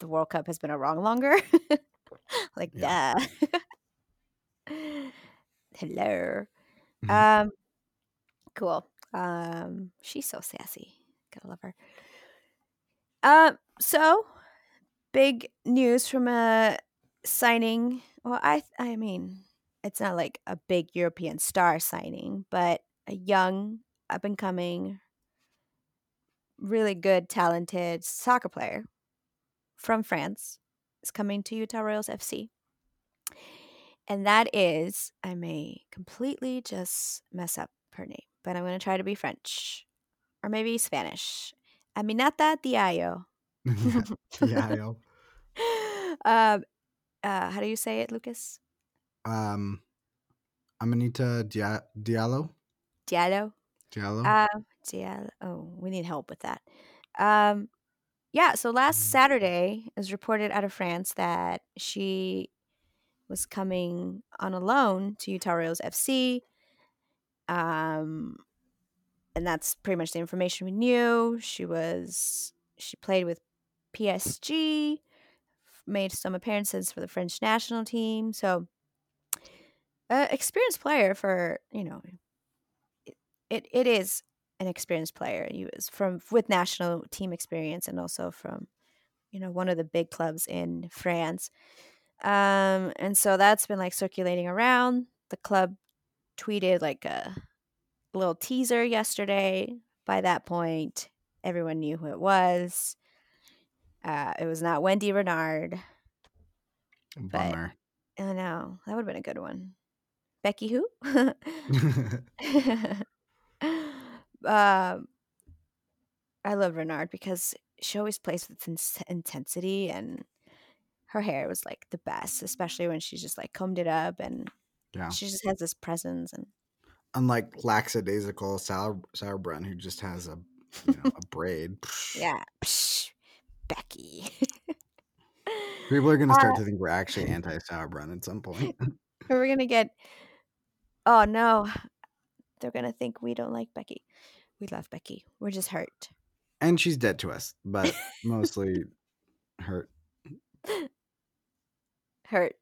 S1: the World Cup has been around longer. like,
S2: Yeah.
S1: Hello.
S2: Mhm.
S1: Um, cool. Um, she's so sassy. Gotta love her. Um, so big news from a signing. Well, I I mean, it's not like a big European star signing, but a young, up and coming, really good, talented soccer player from France is coming to Utah Royals FC. And that is, I may completely just mess up her name, but I'm going to try to be French or maybe Spanish. Aminata Diallo.
S2: Diallo.
S1: um, uh, how do you say it, Lucas?
S2: Um, Amanita Dia- Diallo.
S1: Diallo.
S2: Diallo.
S1: Um, Diallo. Oh, we need help with that. Um, yeah. So last Saturday, it was reported out of France that she was coming on a loan to Utah Royals FC. Um, and that's pretty much the information we knew. She was she played with PSG, made some appearances for the French national team. So, uh, experienced player for you know, it, it it is an experienced player. He was from with national team experience and also from you know one of the big clubs in France. Um, and so that's been like circulating around. The club tweeted like a little teaser yesterday. By that point, everyone knew who it was. Uh, it was not Wendie Renard.
S2: Bummer.
S1: I know that would have been a good one. Becky who? um, I love Renard because she always plays with ins- intensity, and her hair was like the best, especially when she just like combed it up, and
S2: yeah.
S1: she just has this presence. And
S2: Unlike lackadaisical Sour Sauerbrunn, who just has a you know a braid.
S1: yeah, Psh, Becky.
S2: People are gonna start uh to think we're actually anti Sauerbrunn at some point.
S1: We're gonna get. Oh no, they're gonna think we don't like Becky. We love Becky. We're just hurt.
S2: and she's dead to us, but mostly hurt.
S1: Hurt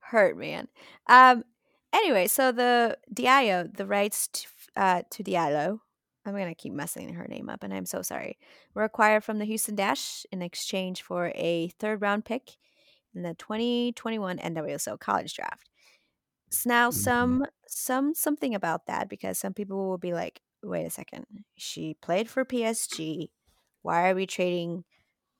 S1: hurt man. Um anyway so the diallo the rights to, uh, to diallo i'm gonna keep messing her name up and i'm so sorry were acquired from the houston dash in exchange for a third round pick in the 2021 nwsl college draft. So now
S2: Mhm.
S1: some some something about that because some people will be like wait a second she played for psg why are we trading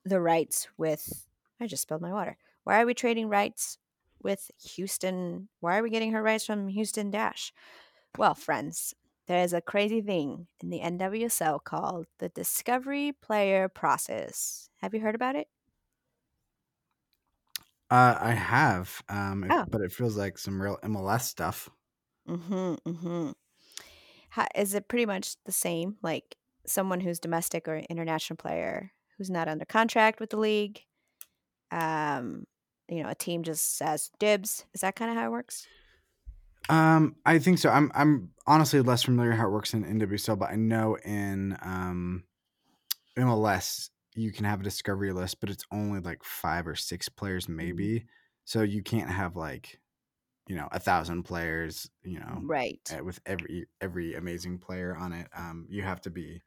S1: the rights with i just spilled my water why are we trading rights with Houston? Why are we getting her rights from Houston Dash? Well, friends, there is a crazy thing in the NWSL called the Discovery Player Process. Have you heard about it?
S2: Uh, I have, um, it-
S1: Oh.
S2: but it feels like some real MLS stuff.
S1: Mm-hmm. Mm-hmm. How, is it pretty much the same? Like someone who's domestic or international player who's not under contract with the league? Um, you know, a team just says dibs. Is that kind of how it works?
S2: Um, I think so. I'm I'm honestly less familiar how it works in NWSL, but I know in um, MLS you can have a discovery list, but it's only like five or six players, maybe. So you can't have like, you know, a thousand players. You know,
S1: Right.
S2: uh, with every every amazing player on it. Um, you have to be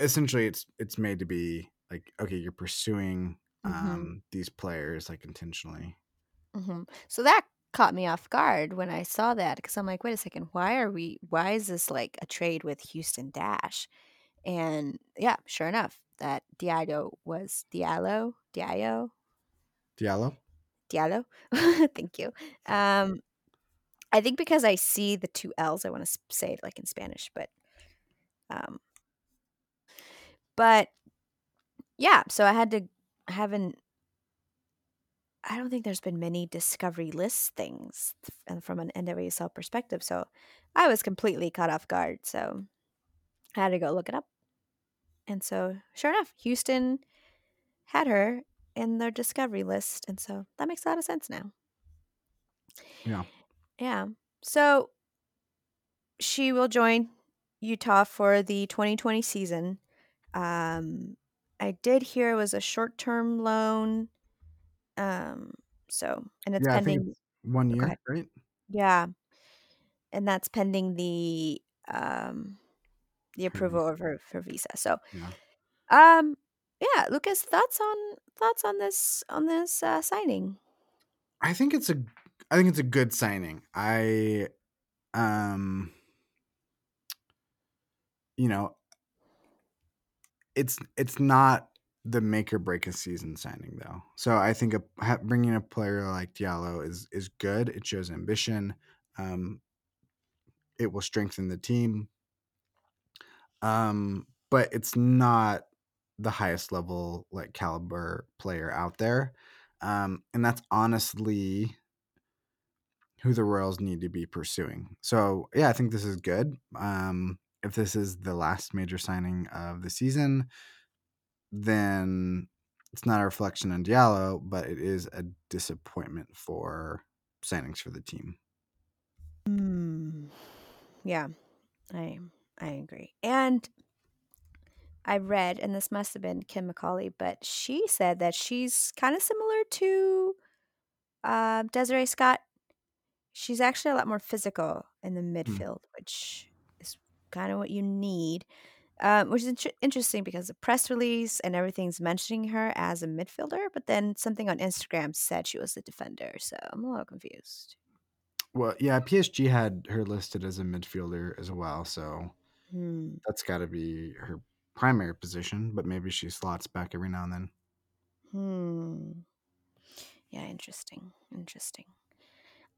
S2: essentially it's it's made to be like okay, you're pursuing
S1: Mhm.
S2: um these players like intentionally.
S1: hmm So that caught me off guard when I saw that because I'm like, wait a second, why are we? Why is this like a trade with Houston Dash? And yeah, sure enough, that Diallo was Diallo, Diallo,
S2: Diallo.
S1: Diallo. Thank you. Um, I think because I see the two L's, I want to say it like in Spanish, but um, but yeah. So I had to haven't I don't think there's been many discovery list things f- from an NWSL perspective. So I was completely caught off guard. So I had to go look it up. And so, sure enough, Houston had her in their discovery list. And so that makes a lot of sense now.
S2: Yeah.
S1: Yeah. So she will join Utah for the 2020 season. Um, I did hear it was a short term loan. Um, so, and it's
S2: Yeah, I think
S1: pending.
S2: it's one
S1: Go
S2: year,
S1: ahead.
S2: right?
S1: Yeah. And that's pending the um the
S2: Her
S1: approval of her, her visa. So,
S2: Yeah.
S1: um, yeah, Lucas, thoughts on thoughts on this on this uh, signing?
S2: I think it's a I think it's a good signing. I um you know it's it's not the make or break a season signing though. So I think a, bringing a player like Diallo is is good. It shows ambition. Um, it will strengthen the team. Um, but it's not the highest level like caliber player out there. Um, and that's honestly who the Royals need to be pursuing. So yeah, I think this is good. Um, if this is the last major signing of the season, then it's not a reflection on Diallo, but it is a disappointment for signings for the team.
S1: Hmm. Yeah, I I agree. And I read, and this must have been Kim McCauley, but she said that she's kind of similar to uh, Desiree Scott. She's actually a lot more physical in the midfield, which is kind of what you need. Um, which is int- interesting because the press release and everything's mentioning her as a midfielder, but then something on Instagram said she was a defender. So I'm a little confused.
S2: Well, yeah, PSG had her listed as a midfielder as well, so
S1: Hmm.
S2: that's got to be her primary position. But maybe she slots back every now and then.
S1: Hmm. Yeah, interesting. Interesting.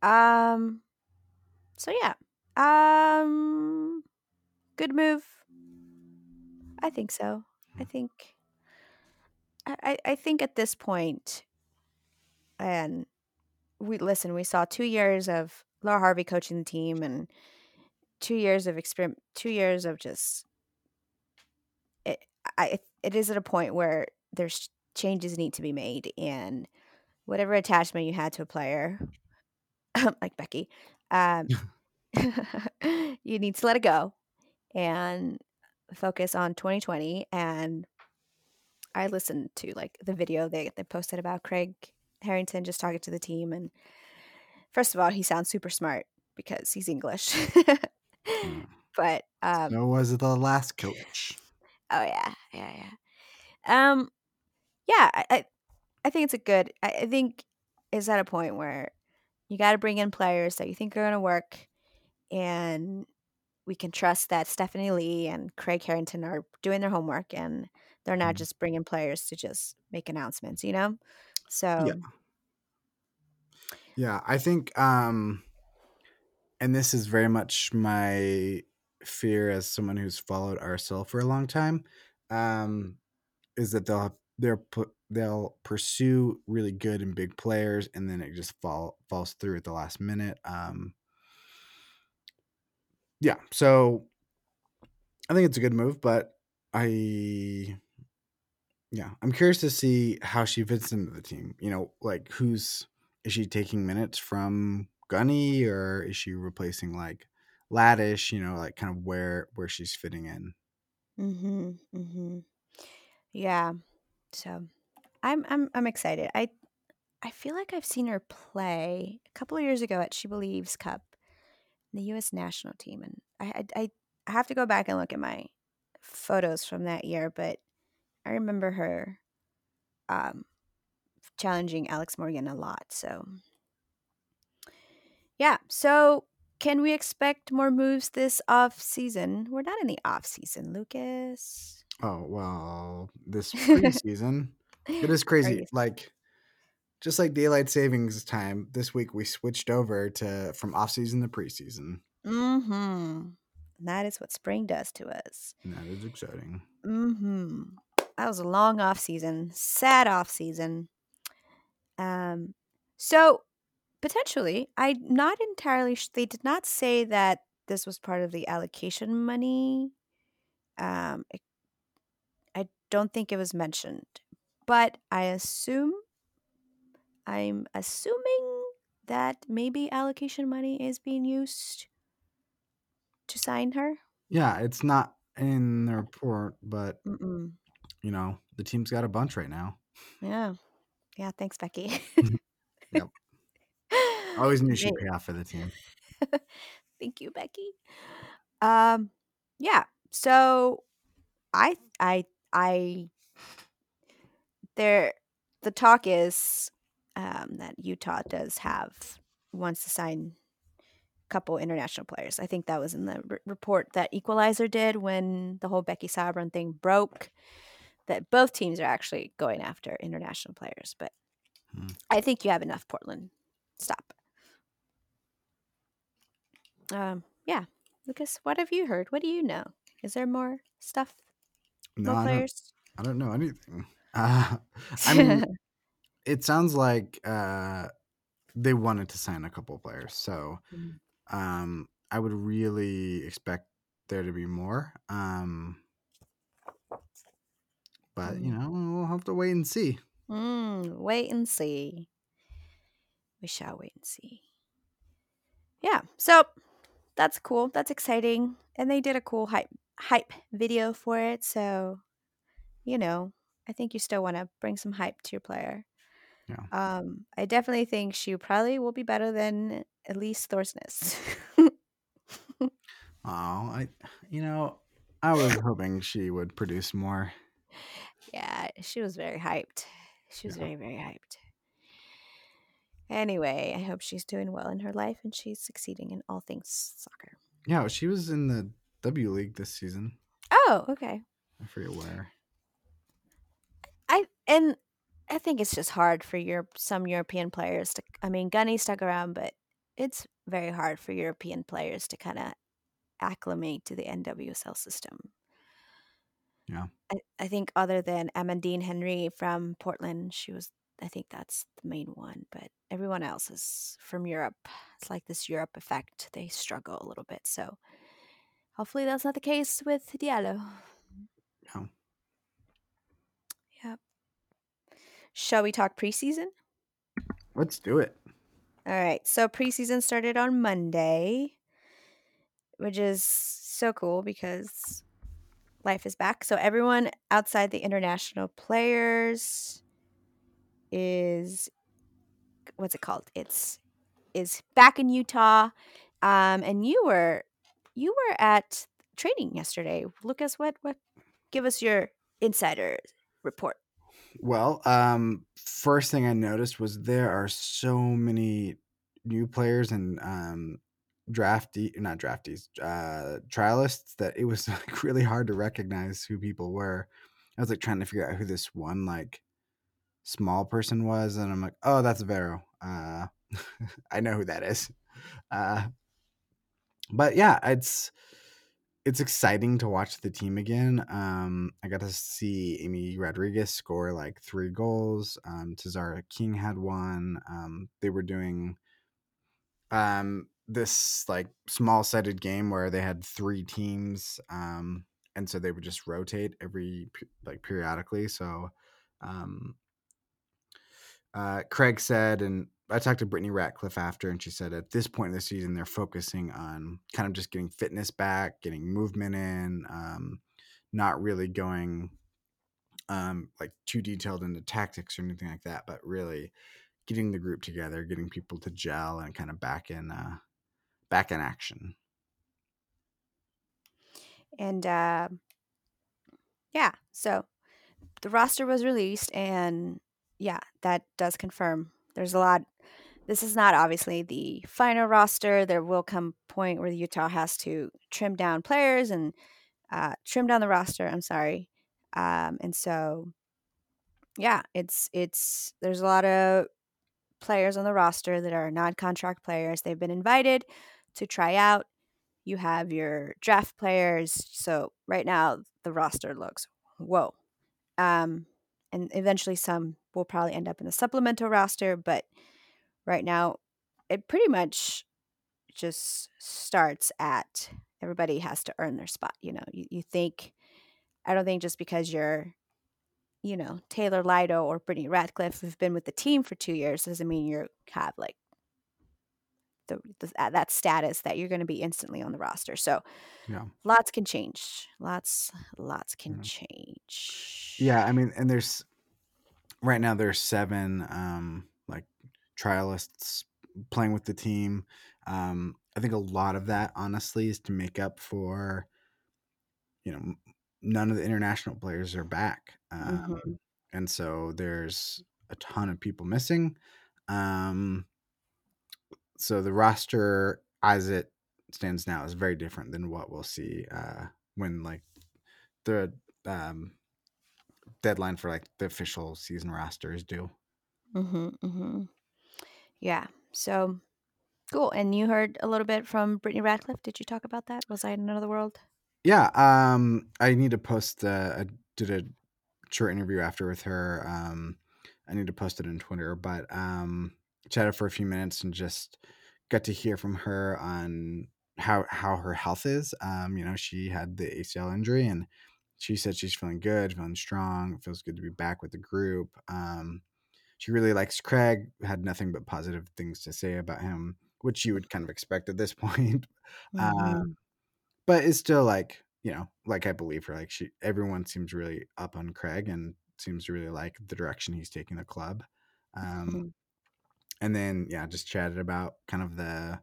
S1: Um so yeah. Um good move. I think so. I think I, I think at this point and we listen, we saw two years of Laura Harvey coaching the team and two years of experiment two years of just it I it is at a point where there's changes need to be made and whatever attachment you had to a player like Becky, um, you need to let it go and focus on 2020. And I listened to like the video they, they posted about Craig Harrington just talking to the team. And first of all, he sounds super smart because he's English. But um,
S2: So was it the last coach.
S1: oh yeah, yeah, yeah. Um, yeah, I, I, I think it's a good. I, I think is at a point where you got to bring in players that you think are going to work, and we can trust that Stephanie Lee and Craig Harrington are doing their homework, and they're not
S2: Mhm.
S1: just bringing players to just make announcements. You know, so
S2: Yeah. Yeah, I think um and this is very much my fear as someone who's followed RSL for a long time, um, is that they'll have, they'll put they'll pursue really good and big players and then it just fall falls through at the last minute. Um yeah, so I think it's a good move, but I yeah, I'm curious to see how she fits into the team. You know, like who's is she taking minutes from Gunny or is she replacing like Laddish? You know, like kind of where where she's fitting in.
S1: mm-hmm, mm-hmm. yeah. So I'm I'm I'm excited. I I feel like I've seen her play a couple of years ago at She Believes Cup, the U.S. national team, and I I, I have to go back and look at my photos from that year, but I remember her um, challenging Alex Morgan a lot. So yeah, so can we expect more moves this off season? We're not in the off season, Lucas.
S2: Oh well, this preseason it is crazy.
S1: Crazy.
S2: Like just like daylight savings time, this week we switched over to from off season to preseason.
S1: Mm-hmm. That is what spring does to us.
S2: And that is exciting.
S1: Mm-hmm. That was a long off season, sad off season. Um, So potentially, I'm not entirely. Sh- they did not say that this was part of the allocation money. Um, it, I don't think it was mentioned, but I assume. I'm assuming that maybe allocation money is being used to sign her.
S2: Yeah, it's not in the report, but
S1: Mm-mm.
S2: you know, the team's got a bunch right now.
S1: Yeah, yeah. Thanks, Becky.
S2: Yep. Always knew she'd pay off for the team.
S1: Thank you, Becky. Um, yeah. So I, I, I. There, the talk is um, that Utah does have wants to sign a couple international players. I think that was in the r- report that Equalizer did when the whole Becky Sauerbrunn thing broke. That both teams are actually going after international players, but
S2: Hmm.
S1: I think you have enough. Portland, stop. Um, yeah, Lucas, what have you heard? What do you know? Is there more stuff?
S2: No,
S1: more
S2: I don't.
S1: players?
S2: I don't know anything. Uh, I mean, it sounds like uh, they wanted to sign a couple players, so
S1: Mm.
S2: um, I would really expect there to be more. Um, but you
S1: Mm.
S2: know, we'll have to wait and see.
S1: Mm, wait and see. We shall wait and see. Yeah, so that's cool. That's exciting, and they did a cool hype hype video for it. So, you know, I think you still want to bring some hype to your player.
S2: Yeah.
S1: Um, I definitely think she probably will be better than Elise Thorsnes.
S2: Oh, I, you know, I was hoping she would produce more.
S1: yeah, she was very hyped. She was
S2: Yeah.
S1: very, very hyped. Anyway, I hope she's doing well in her life and she's succeeding in all things soccer.
S2: Yeah, she was in the W League this season.
S1: Oh, okay.
S2: I forget where.
S1: I and I think it's just hard for Europe some European players to I mean Gunny stuck around, but it's very hard for European players to kind of acclimate to the NWSL system.
S2: Yeah.
S1: I, I think other than Amandine Henry from Portland, she was I think that's the main one, but everyone else is from Europe. It's like this Europe effect. They struggle a little bit. So hopefully that's not the case with Diallo.
S2: Yeah.
S1: Yep. Shall we talk preseason?
S2: Let's do it.
S1: All right. So preseason started on Monday, which is so cool because life is back. So everyone outside the international players is what's it called? It's is back in Utah. Um, and you were you were at training yesterday. Lucas, what what give us your insider report.
S2: Well, um, first thing I noticed was there are so many new players and um, drafty, not draftees, uh, trialists that it was like really hard to recognize who people were. I was like trying to figure out who this one like small person was, and I'm like, oh, that's Vero. Uh, I know who that is. Uh, but yeah, it's it's exciting to watch the team again. Um, I got to see Amy Rodriguez score like three goals. Um, Tziarra King had one. Um, they were doing um, this like small sided game where they had three teams, um, and so they would just rotate every like periodically. So um, uh, Craig said, and I talked to Brittany Ratcliffe after, and she said at this point in the season, they're focusing on kind of just getting fitness back, getting movement in, um, not really going um, like too detailed into tactics or anything like that, but really getting the group together, getting people to gel, and kind of back in uh, back in action.
S1: And uh, yeah, so the roster was released, and yeah, that does confirm there's a lot. This is not obviously the final roster. There will come point where Utah has to trim down players and uh, trim down the roster. I'm sorry, um, and so yeah, it's it's there's a lot of players on the roster that are non-contract players. They've been invited to try out. You have your draft players. So right now the roster looks whoa. Um, and eventually some will probably end up in the supplemental roster, but right now, it pretty much just starts at everybody has to earn their spot. You know, you, you think, I don't think just because you're, you know, Taylor Lytle or Brittany Ratcliffe who've been with the team for two years doesn't mean you have like the, the uh, that status that you're going to be instantly on the roster. So
S2: Yeah.
S1: lots can change. Lots, lots can
S2: Yeah.
S1: change.
S2: Yeah, I mean, and there's right now there's seven um like trialists playing with the team. Um I think a lot of that honestly is to make up for you know none of the international players are back. Um
S1: Mhm.
S2: and so there's a ton of people missing. Um so the roster as it stands now is very different than what we'll see uh when like the um deadline for like the official season roster is due.
S1: Mhm. Mhm. Yeah. So cool. And you heard a little bit from Brittany Ratcliffe. Did you talk about that? Was I in another world?
S2: Yeah, um, I need to post. Uh, I did a short interview after with her. Um, I need to post it on Twitter, but um, chatted for a few minutes and just got to hear from her on how how her health is. Um, you know, she had the ACL injury, and she said she's feeling good, feeling strong. It feels good to be back with the group. Um, she really likes Craig. Had nothing but positive things to say about him, which you would kind of expect at this point. Uh,
S1: Mhm.
S2: but it's still like you know like i believe her like she everyone seems really up on craig and seems to really like the direction he's taking the club um
S1: Mhm.
S2: and then yeah just chatted about kind of the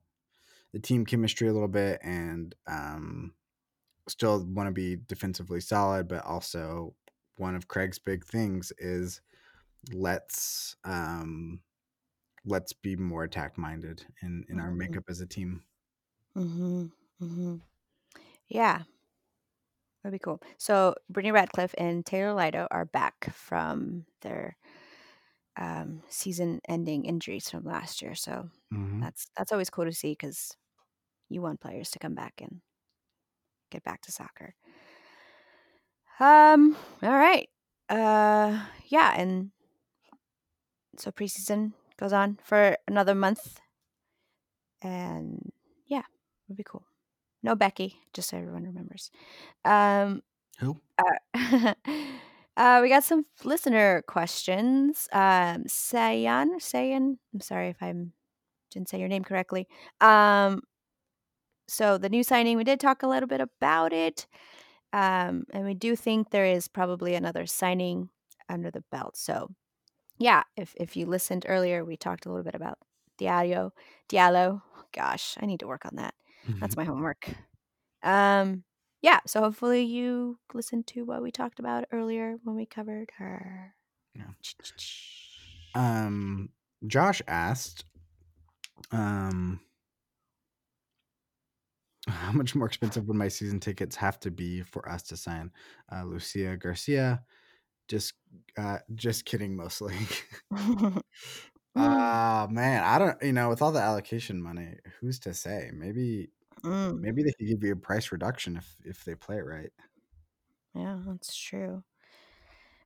S2: the team chemistry a little bit and um still want to be defensively solid but also one of craig's big things is let's um let's be more attack minded in in our
S1: Mhm.
S2: makeup as a team
S1: Mm-hmm. Mm-hmm. Yeah. That'd be cool. So Brittany Ratcliffe and Taylor Lytle are back from their um, season-ending injuries from last year. So
S2: hmm
S1: that's that's always cool to see because you want players to come back and get back to soccer. Um. All right. Uh. Yeah. And so preseason goes on for another month, and yeah, it'll be cool. No Becky, just so everyone remembers. Um.
S2: who
S1: Uh, uh, we got some listener questions. Um, Sayan, Sayan. I'm sorry if I didn't say your name correctly. Um, so the new signing, we did talk a little bit about it, um, and we do think there is probably another signing under the belt. So, yeah, if if you listened earlier, we talked a little bit about Diallo. Diallo. Gosh, I need to work on that. That's my homework. Um, yeah, so hopefully you listened to what we talked about earlier when we covered her.
S2: Yeah. Um, Josh asked, um, how much more expensive would my season tickets have to be for us to sign uh, Lucia Garcia? Just, uh, just kidding, mostly. uh man, I don't. You know, with all the allocation money, who's to say? Maybe,
S1: Mm,
S2: maybe they could give you a price reduction if if they play it right.
S1: yeah, that's true.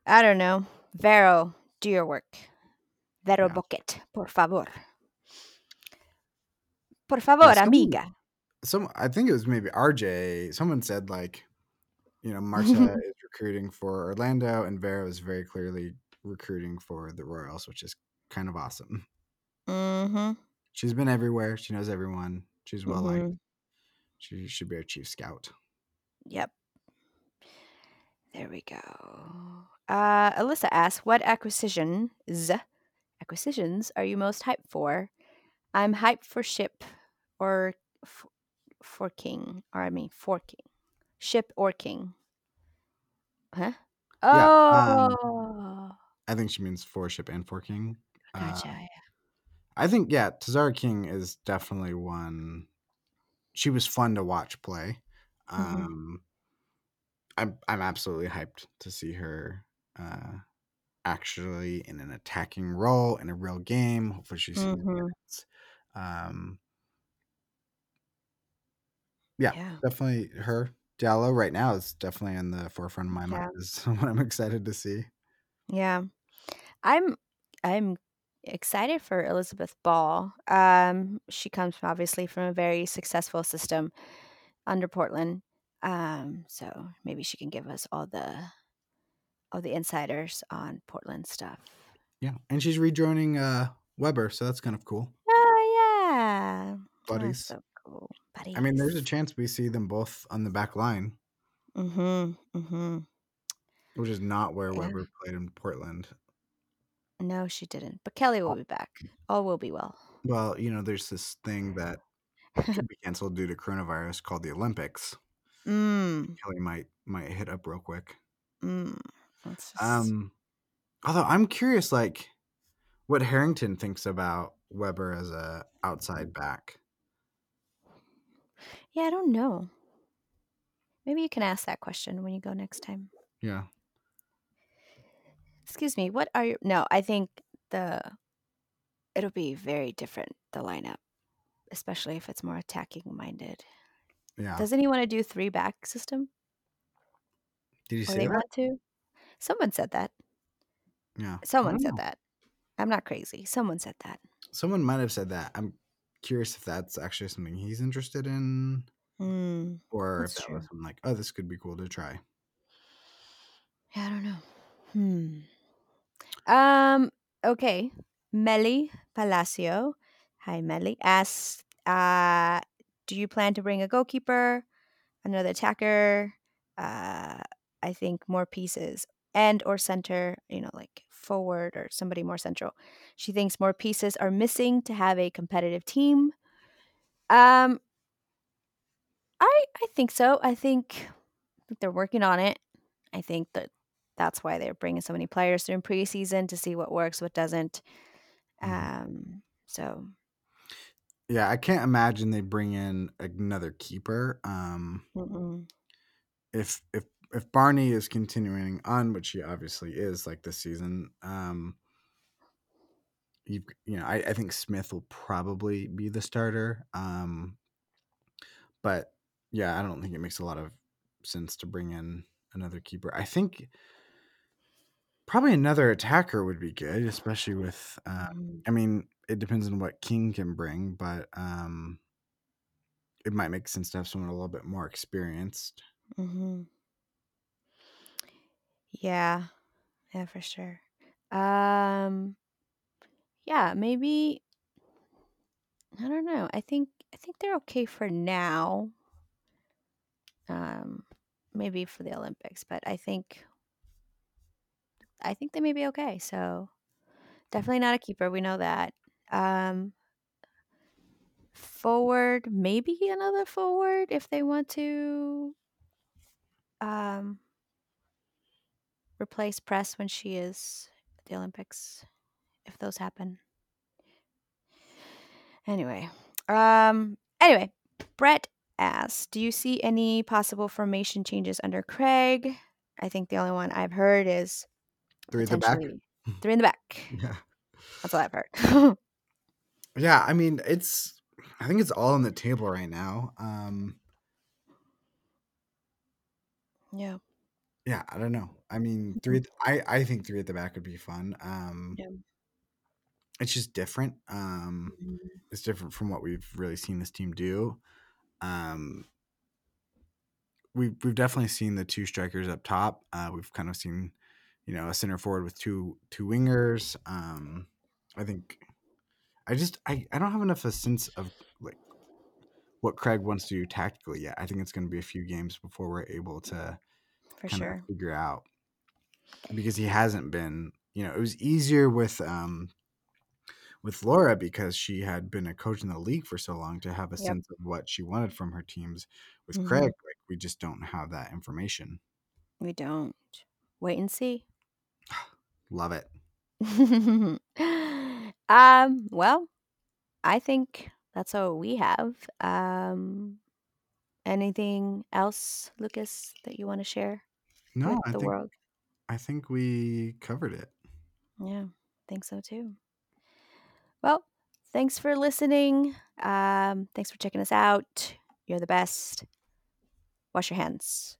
S1: I don't know. Vero, do your work. Vero
S2: Yeah.
S1: Boquet, por favor. Por favor, amiga.
S2: Some, I think it was maybe RJ. Someone said like, you know, Marta is recruiting for Orlando, and Vera is very clearly recruiting for the Royals, which is kind of awesome.
S1: mm-hmm.
S2: She's been everywhere. She knows everyone. She's well liked.
S1: Mhm.
S2: She should be our chief scout.
S1: Yep. There we go. Uh, Alyssa asks, "What acquisitions acquisitions are you most hyped for?" I'm hyped for ship or f- for king, or I mean for king, ship or king. Huh?
S2: Yeah, um,
S1: Oh,
S2: I think she means for ship and for king. Uh,
S1: gotcha. yeah.
S2: I think yeah, Tziarra King is definitely one. She was fun to watch play.
S1: Mhm.
S2: Um, I'm I'm absolutely hyped to see her uh, actually in an attacking role in a real game. Hopefully, she sees
S1: Mhm.
S2: Um, yeah,
S1: Yeah.
S2: definitely her. Diallo right now is definitely in the forefront of my
S1: Yeah.
S2: mind. Is what I'm excited to see.
S1: Yeah. I'm I'm excited for Elizabeth Ball. Um, she comes from, obviously from a very successful system under Portland. Um, so maybe she can give us all the all the insiders on Portland stuff.
S2: Yeah, and she's rejoining uh, Weber, so that's kind of cool.
S1: Oh yeah,
S2: Buddies.
S1: That's so Buddies.
S2: I mean, there's a chance we see them both on the back line,
S1: Mm-hmm. Mm-hmm.
S2: which is not where
S1: Yeah.
S2: Weber played in Portland.
S1: No, she didn't. But Kelly will be back. All will be well.
S2: Well, you know, there's this thing that could be canceled due to coronavirus called the Olympics.
S1: Mm.
S2: Kelly might might hit up real quick.
S1: Mm. Just,
S2: Um, although I'm curious, like, what Harrington thinks about Weber as a outside back.
S1: Yeah, I don't know. Maybe you can ask that question when you go next time.
S2: Yeah,
S1: Excuse me. What are your? No, I think the it'll be very different the lineup, especially if it's more attacking minded.
S2: yeah.
S1: Does anyone want to do three back system?
S2: Did you
S1: Or
S2: say
S1: they
S2: that?
S1: want to? Someone said that.
S2: Yeah,
S1: Someone said
S2: know.
S1: that. I'm not crazy. Someone said that.
S2: Someone might have said that. I'm curious if that's actually something he's interested in,
S1: Mm.
S2: or if that
S1: true.
S2: was something like, oh, this could be cool to try.
S1: Yeah, I don't know. Hmm. Um. Okay. Melly Palacio. Hi, Melly. Asks, uh, do you plan to bring a goalkeeper, another attacker? Uh, I think more pieces and or center. You know, like forward or somebody more central. She thinks more pieces are missing to have a competitive team. Um. I I think so. I think, they're working on it. I think that that's why they're bringing so many players through in preseason to see what works, what doesn't.
S2: Mhm.
S1: Um, so
S2: Yeah, I can't imagine they bring in another keeper. Um,
S1: mm-mm.
S2: if if if Barney is continuing on, which he obviously is, like this season, um, you you know, I, I think Smith will probably be the starter. Um, but yeah, I don't think it makes a lot of sense to bring in another keeper. I think probably another attacker would be good, especially with. Uh,
S1: Mm,
S2: I mean, it depends on what King can bring, but um, it might make sense to have someone a little bit more experienced.
S1: mhm. Yeah, yeah, for sure. Um, yeah, maybe. I don't know. I think I think they're okay for now. Um, maybe for the Olympics, but I think I think they may be okay. So definitely not a keeper. We know that. Um, forward, maybe another forward if they want to um, replace Press when she is at the Olympics, if those happen. Anyway, um, anyway, Brett asks, "Do you see any possible formation changes under Craig?" I think the only one I've heard is
S2: Three at the back.
S1: three in the back.
S2: Yeah.
S1: That's all I've heard.
S2: Yeah, I mean, it's I think it's all on the table right now. Um
S1: yeah.
S2: Yeah, I don't know. I mean, three I I think three at the back would be fun. Um
S1: Yeah.
S2: it's just different. Um
S1: Mhm.
S2: it's different from what we've really seen this team do. Um we've we've definitely seen the two strikers up top. Uh we've kind of seen, you know, a center forward with two two wingers. Um I think I just I, I don't have enough of a sense of like what Craig wants to do tactically yet. I think it's going to be a few games before we're able to
S1: For sure.
S2: figure out because he hasn't been. You know, it was easier with um with Laura because she had been a coach in the league for so long to have a
S1: Yep.
S2: sense of what she wanted from her teams. With
S1: Mhm.
S2: Craig, like we just don't have that information.
S1: We don't. Wait and see.
S2: Love it.
S1: um, well, I think that's all we have. Um, anything else, Lucas, that you want to share
S2: No,
S1: with
S2: I
S1: the
S2: think
S1: world?
S2: I think we covered it.
S1: Yeah, I think so too. Well, thanks for listening. Um, thanks for checking us out. You're the best. Wash your hands.